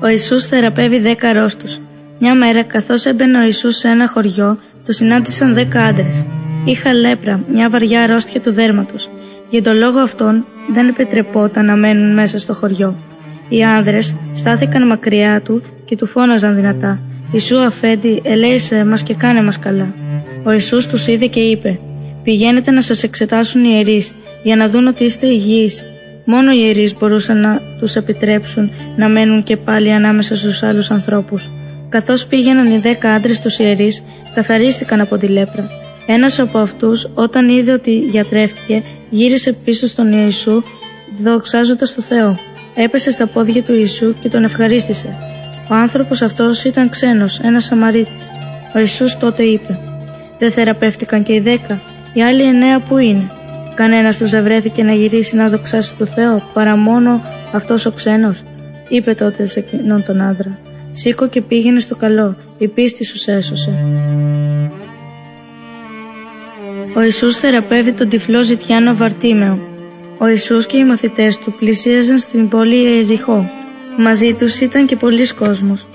Ο Ιησούς θεραπεύει δέκα αρρώστους. Μια μέρα, καθώς έμπαινε ο Ιησούς σε ένα χωριό, το συνάντησαν δέκα άντρες. Είχα λέπρα, μια βαριά αρρώστια του δέρματος. Για τον λόγο αυτόν δεν επιτρεπόταν να μένουν μέσα στο χωριό. Οι άνδρες στάθηκαν μακριά του και του φώναζαν δυνατά. Ιησού αφέντη, ελέησε μας και κάνε μας καλά. Ο Ιησούς τους είδε και είπε «Πηγαίνετε να σας εξετάσουν οι ιερείς για να δουν ότι είστε υγιείς». Μόνο οι ιερείς μπορούσαν να τους επιτρέψουν να μένουν και πάλι ανάμεσα στους άλλους ανθρώπους. Καθώς πήγαιναν οι δέκα άντρες τους ιερείς, καθαρίστηκαν από τη λέπρα. Ένας από αυτούς, όταν είδε ότι γιατρεύτηκε, γύρισε πίσω στον Ιησού, δοξάζοντας το Θεό. Έπεσε στα πόδια του Ιησού και τον ευχαρίστησε. Ο άνθρωπος αυτός ήταν ξένος, ένας Σαμαρίτης. Ο Ιησούς τότε είπε «Δεν θεραπεύτηκαν και οι δέκα, οι άλλοι εννέα που είναι». Κανένας του δεν βρέθηκε να γυρίσει να δοξάσει το Θεό, παρά μόνο αυτός ο ξένος. Είπε τότε σε εκείνον τον άντρα: Σήκω και πήγαινε στο καλό, η πίστη σου έσωσε. Ο Ιησούς θεραπεύει τον τυφλό ζητιάνο Βαρτίμεο. Ο Ιησούς και οι μαθητές του πλησίαζαν στην πόλη Ιεριχώ. Μαζί τους ήταν και πολλοί κόσμος.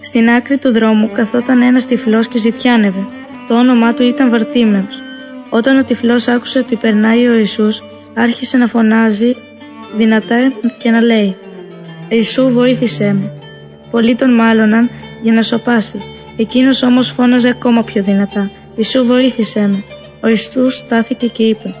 Στην άκρη του δρόμου καθόταν ένας τυφλός και ζητιάνευε. Το όνομά του ήταν Βαρτίμεος. Όταν ο τυφλός άκουσε ότι περνάει ο Ιησούς, άρχισε να φωνάζει δυνατά και να λέει «Ιησού βοήθησέ με». Πολλοί τον μάλωναν για να σοπάσει. Εκείνος όμως φώναζε ακόμα πιο δυνατά «Ιησού βοήθησέ με». Ο Ιησούς στάθηκε και είπε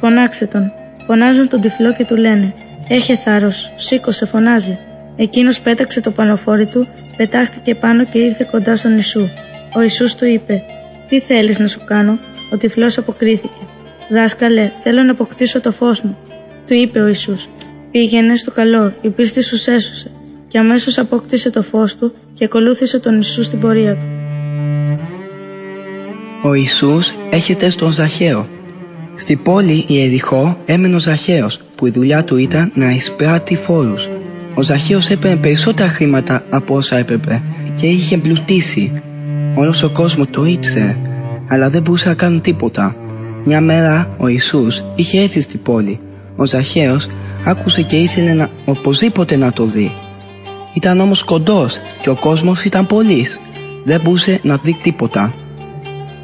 «Φωνάξε τον». Φωνάζουν τον τυφλό και του λένε «Έχε θάρρος, σήκωσε, φωνάζει». Εκείνος πέταξε το πανοφόρι του, πετάχτηκε πάνω και ήρθε κοντά στον Ιησού. Ο Ιησούς του είπε «Τι θέλεις να σου κάνω» Ο τυφλό αποκρίθηκε. Δάσκαλε, θέλω να αποκτήσω το φως μου. Του είπε ο Ιησούς. Πήγαινε στο καλό, η πίστη σου έσωσε. Και αμέσως απόκτησε το φως του και ακολούθησε τον Ιησού στην πορεία του. Ο Ιησούς έχετε στον Ζαχαίο. Στη πόλη η Εριχώ έμενε ο Ζαχαίος, που η δουλειά του ήταν να εισπράττει φόρους. Ο Ζαχαίος έπαιρνε περισσότερα χρήματα από όσα έπρεπε και είχε εμπλουτίσει. Όλος ο κόσμος το ήξερε αλλά δεν μπορούσε να κάνουν τίποτα. Μια μέρα ο Ιησούς είχε έρθει στην πόλη. Ο Ζαχαίος άκουσε και ήθελε να, οπωσδήποτε να το δει. Ήταν όμως κοντός και ο κόσμος ήταν πολύς. Δεν μπορούσε να δει τίποτα.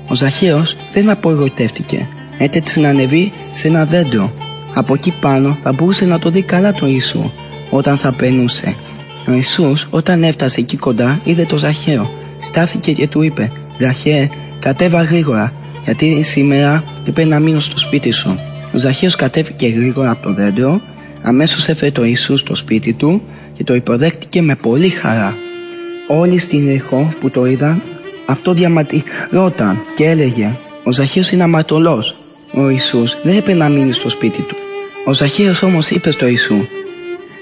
Ο Ζαχαίος δεν απογοητεύτηκε. Έτρεξε να ανεβεί σε ένα δέντρο. Από εκεί πάνω θα μπορούσε να το δει καλά τον Ιησού όταν θα περνούσε. Ο Ιησούς όταν έφτασε εκεί κοντά είδε το Ζαχαίο. Στάθηκε και του είπε «Ζαχαίε, Κατέβα γρήγορα, γιατί σήμερα είπε να μείνω στο σπίτι σου. Ο Ζαχαίος κατέβηκε γρήγορα από το δέντρο, αμέσως έφερε το Ιησούς στο σπίτι του και το υποδέχτηκε με πολύ χαρά. Όλοι στην εχώ που το είδαν, αυτό διαμαρτυρόταν και έλεγε «Ο Ζαχαίος είναι αμαρτωλός». Ο Ιησούς δεν έπρεπε να μείνει στο σπίτι του. Ο Ζαχαίος όμως είπε στο Ιησού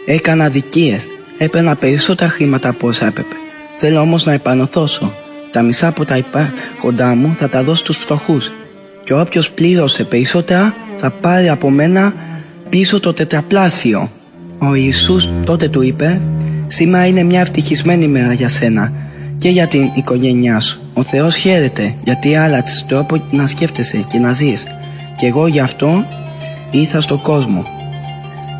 «Έκανα αδικίες, έπαιρνα περισσότερα χρήματα από όσα έπρεπε. Θέλω όμως να επανορθώσω τα μισά από τα κοντά μου θα τα δώσω στους φτωχούς και όποιος πλήρωσε περισσότερα θα πάρει από μένα πίσω το τετραπλάσιο. Ο Ιησούς τότε του είπε «Σήμερα είναι μια ευτυχισμένη μέρα για σένα και για την οικογένειά σου. Ο Θεός χαίρεται γιατί άλλαξες τρόπο να σκέφτεσαι και να ζεις και εγώ γι' αυτό ήρθα στον κόσμο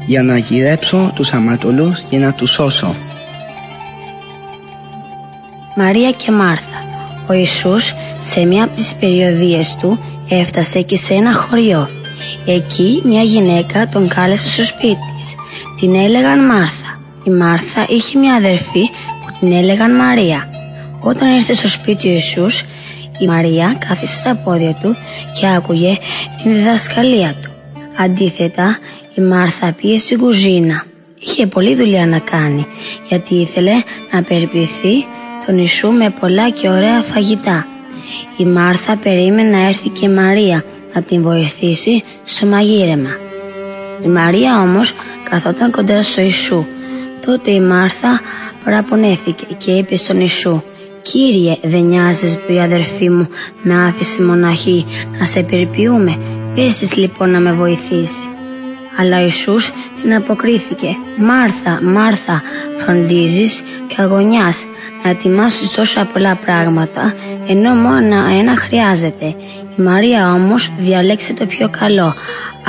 για να γυρέψω τους αμαρτωλούς και να τους σώσω». Μαρία και Μάρθα. Ο Ιησούς σε μία από τις περιοδίες του έφτασε και σε ένα χωριό. Εκεί μια γυναίκα τον κάλεσε στο σπίτι της. Την έλεγαν Μάρθα. Η Μάρθα είχε μια αδερφή που την έλεγαν Μαρία. Όταν ήρθε στο σπίτι ο Ιησούς, η Μαρία κάθισε στα πόδια του και άκουγε την διδασκαλία του. Αντίθετα, η Μάρθα πήγε στην κουζίνα. Είχε πολλή δουλειά να κάνει, γιατί ήθελε να περιποιηθεί τον Ιησού με πολλά και ωραία φαγητά. Η Μάρθα περίμενε να έρθει και η Μαρία να την βοηθήσει στο μαγείρεμα. Η Μαρία όμως καθόταν κοντά στο Ιησού. Τότε η Μάρθα παραπονέθηκε και είπε στον Ιησού «Κύριε, δεν νοιάζεις που η αδερφή μου με άφησε μοναχή να σε περιποιούμε, πες λοιπόν να με βοηθήσει». Αλλά ο Ιησούς την αποκρίθηκε «Μάρθα, Μάρθα, φροντίζεις και αγωνιάς να ετοιμάσεις τόσα πολλά πράγματα ενώ μόνο ένα χρειάζεται. Η Μαρία όμως διαλέξε το πιο καλό,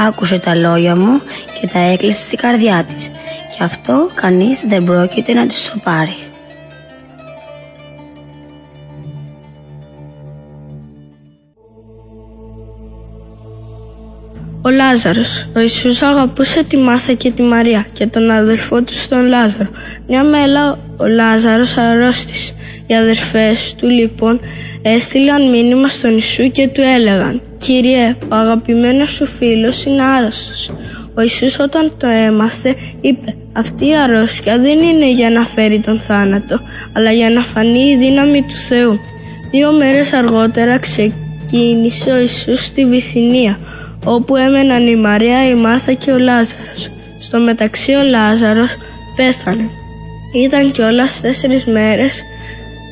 άκουσε τα λόγια μου και τα έκλεισε στην καρδιά της και αυτό κανείς δεν πρόκειται να της το πάρει. Λάζαρος. Ο Ιησούς αγαπούσε τη Μάρθα και τη Μαρία και τον αδελφό του τον Λάζαρο. Μια μέλα ο Λάζαρος αρρώστησε. Οι αδερφές του λοιπόν έστειλαν μήνυμα στον Ιησού και του έλεγαν «Κύριε, ο αγαπημένος σου φίλος είναι άρρωστος». Ο Ιησούς όταν το έμαθε είπε «Αυτή η αρρώστια δεν είναι για να φέρει τον θάνατο, αλλά για να φανεί η δύναμη του Θεού». Δύο μέρες αργότερα ξεκίνησε ο Ιησούς στη Βυθινία, όπου έμεναν η Μαρία, η Μάρθα και ο Λάζαρος. Στο μεταξύ ο Λάζαρος πέθανε. Ήταν κιόλας τέσσερις μέρες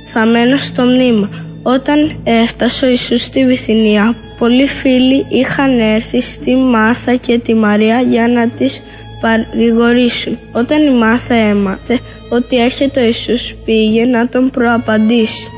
θαμένος στο μνήμα. Όταν έφτασε ο Ιησούς στη Βυθινία, πολλοί φίλοι είχαν έρθει στη Μάρθα και τη Μαρία για να τις παρηγορήσουν. Όταν η Μάρθα έμαθε ότι έρχεται ο Ιησούς πήγε να τον προαπαντήσει.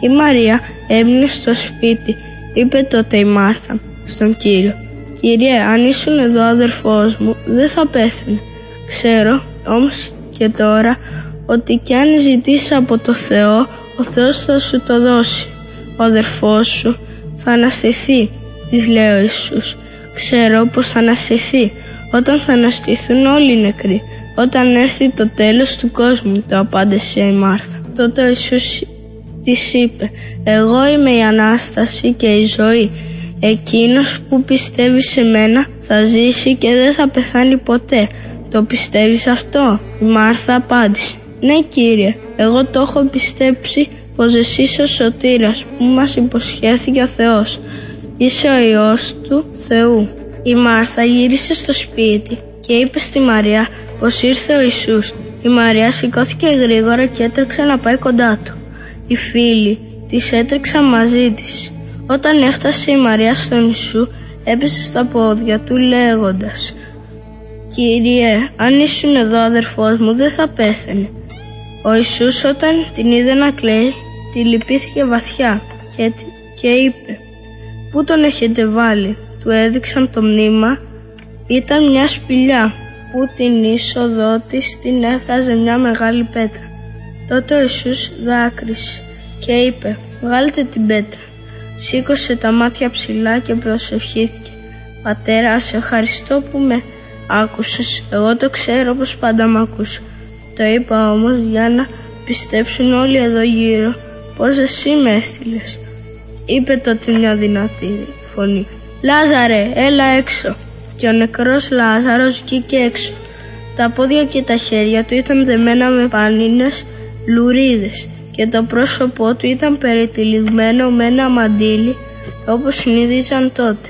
Η Μαρία έμεινε στο σπίτι. Είπε τότε η Μάρθα στον Κύριο «Κύριε, αν ήσουν εδώ αδερφός μου, δεν θα πέθανε. Ξέρω όμως και τώρα ότι κι αν ζητήσει από το Θεό, ο Θεός θα σου το δώσει. Ο αδερφός σου θα αναστηθεί, της λέει ο Ιησούς. Ξέρω πως θα αναστηθεί, όταν θα αναστηθούν όλοι οι νεκροί. Όταν έρθει το τέλος του κόσμου, το απάντησε η Μάρθα. Τότε ο Ιησούς της είπε «Εγώ είμαι η Ανάσταση και η ζωή. Εκείνος που πιστεύει σε μένα θα ζήσει και δεν θα πεθάνει ποτέ. Το πιστεύεις αυτό» Η Μάρθα απάντησε «Ναι Κύριε, εγώ το έχω πιστέψει πως εσύ είσαι ο σωτήρας που μας υποσχέθηκε ο Θεός. Είσαι ο Υιός του Θεού». Η Μάρθα γύρισε στο σπίτι και είπε στη Μαρία πως ήρθε ο Ιησούς. Η Μαρία σηκώθηκε γρήγορα και έτρεξε να πάει κοντά του. Οι φίλοι της έτρεξαν μαζί της. Όταν έφτασε η Μαρία στον Ιησού έπεσε στα πόδια του λέγοντας «Κύριε, αν ήσουν εδώ αδερφός μου δεν θα πέθανε». Ο Ιησούς όταν την είδε να κλαίει τη λυπήθηκε βαθιά και, και είπε «Πού τον έχετε βάλει» του έδειξαν το μνήμα ήταν μια σπηλιά που την είσοδό της την έφραζε μια μεγάλη πέτρα. Τότε ο Ιησούς δάκρυσε και είπε «Βγάλτε την πέτρα». Σήκωσε τα μάτια ψηλά και προσευχήθηκε. «Πατέρα, σε ευχαριστώ που με άκουσες. Εγώ το ξέρω πως πάντα με ακούς. Το είπα όμως για να πιστέψουν όλοι εδώ γύρω πως εσύ με έστειλες. Είπε τότε μια δυνατή φωνή. «Λάζαρε, έλα έξω». Και ο νεκρός Λάζαρος βγήκε έξω. Τα πόδια και τα χέρια του ήταν δεμένα με πανίνες λουρίδες και το πρόσωπό του ήταν περιτυλιγμένο με ένα μαντίλι όπως συνείδησαν τότε.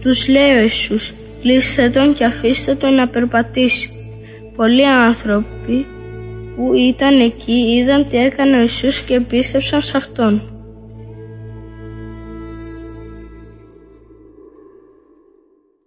Τους λέει ο Ιησούς, κλείστε τον και αφήστε τον να περπατήσει. Πολλοί άνθρωποι που ήταν εκεί είδαν τι έκανε ο Ιησούς και πίστεψαν σε Αυτόν.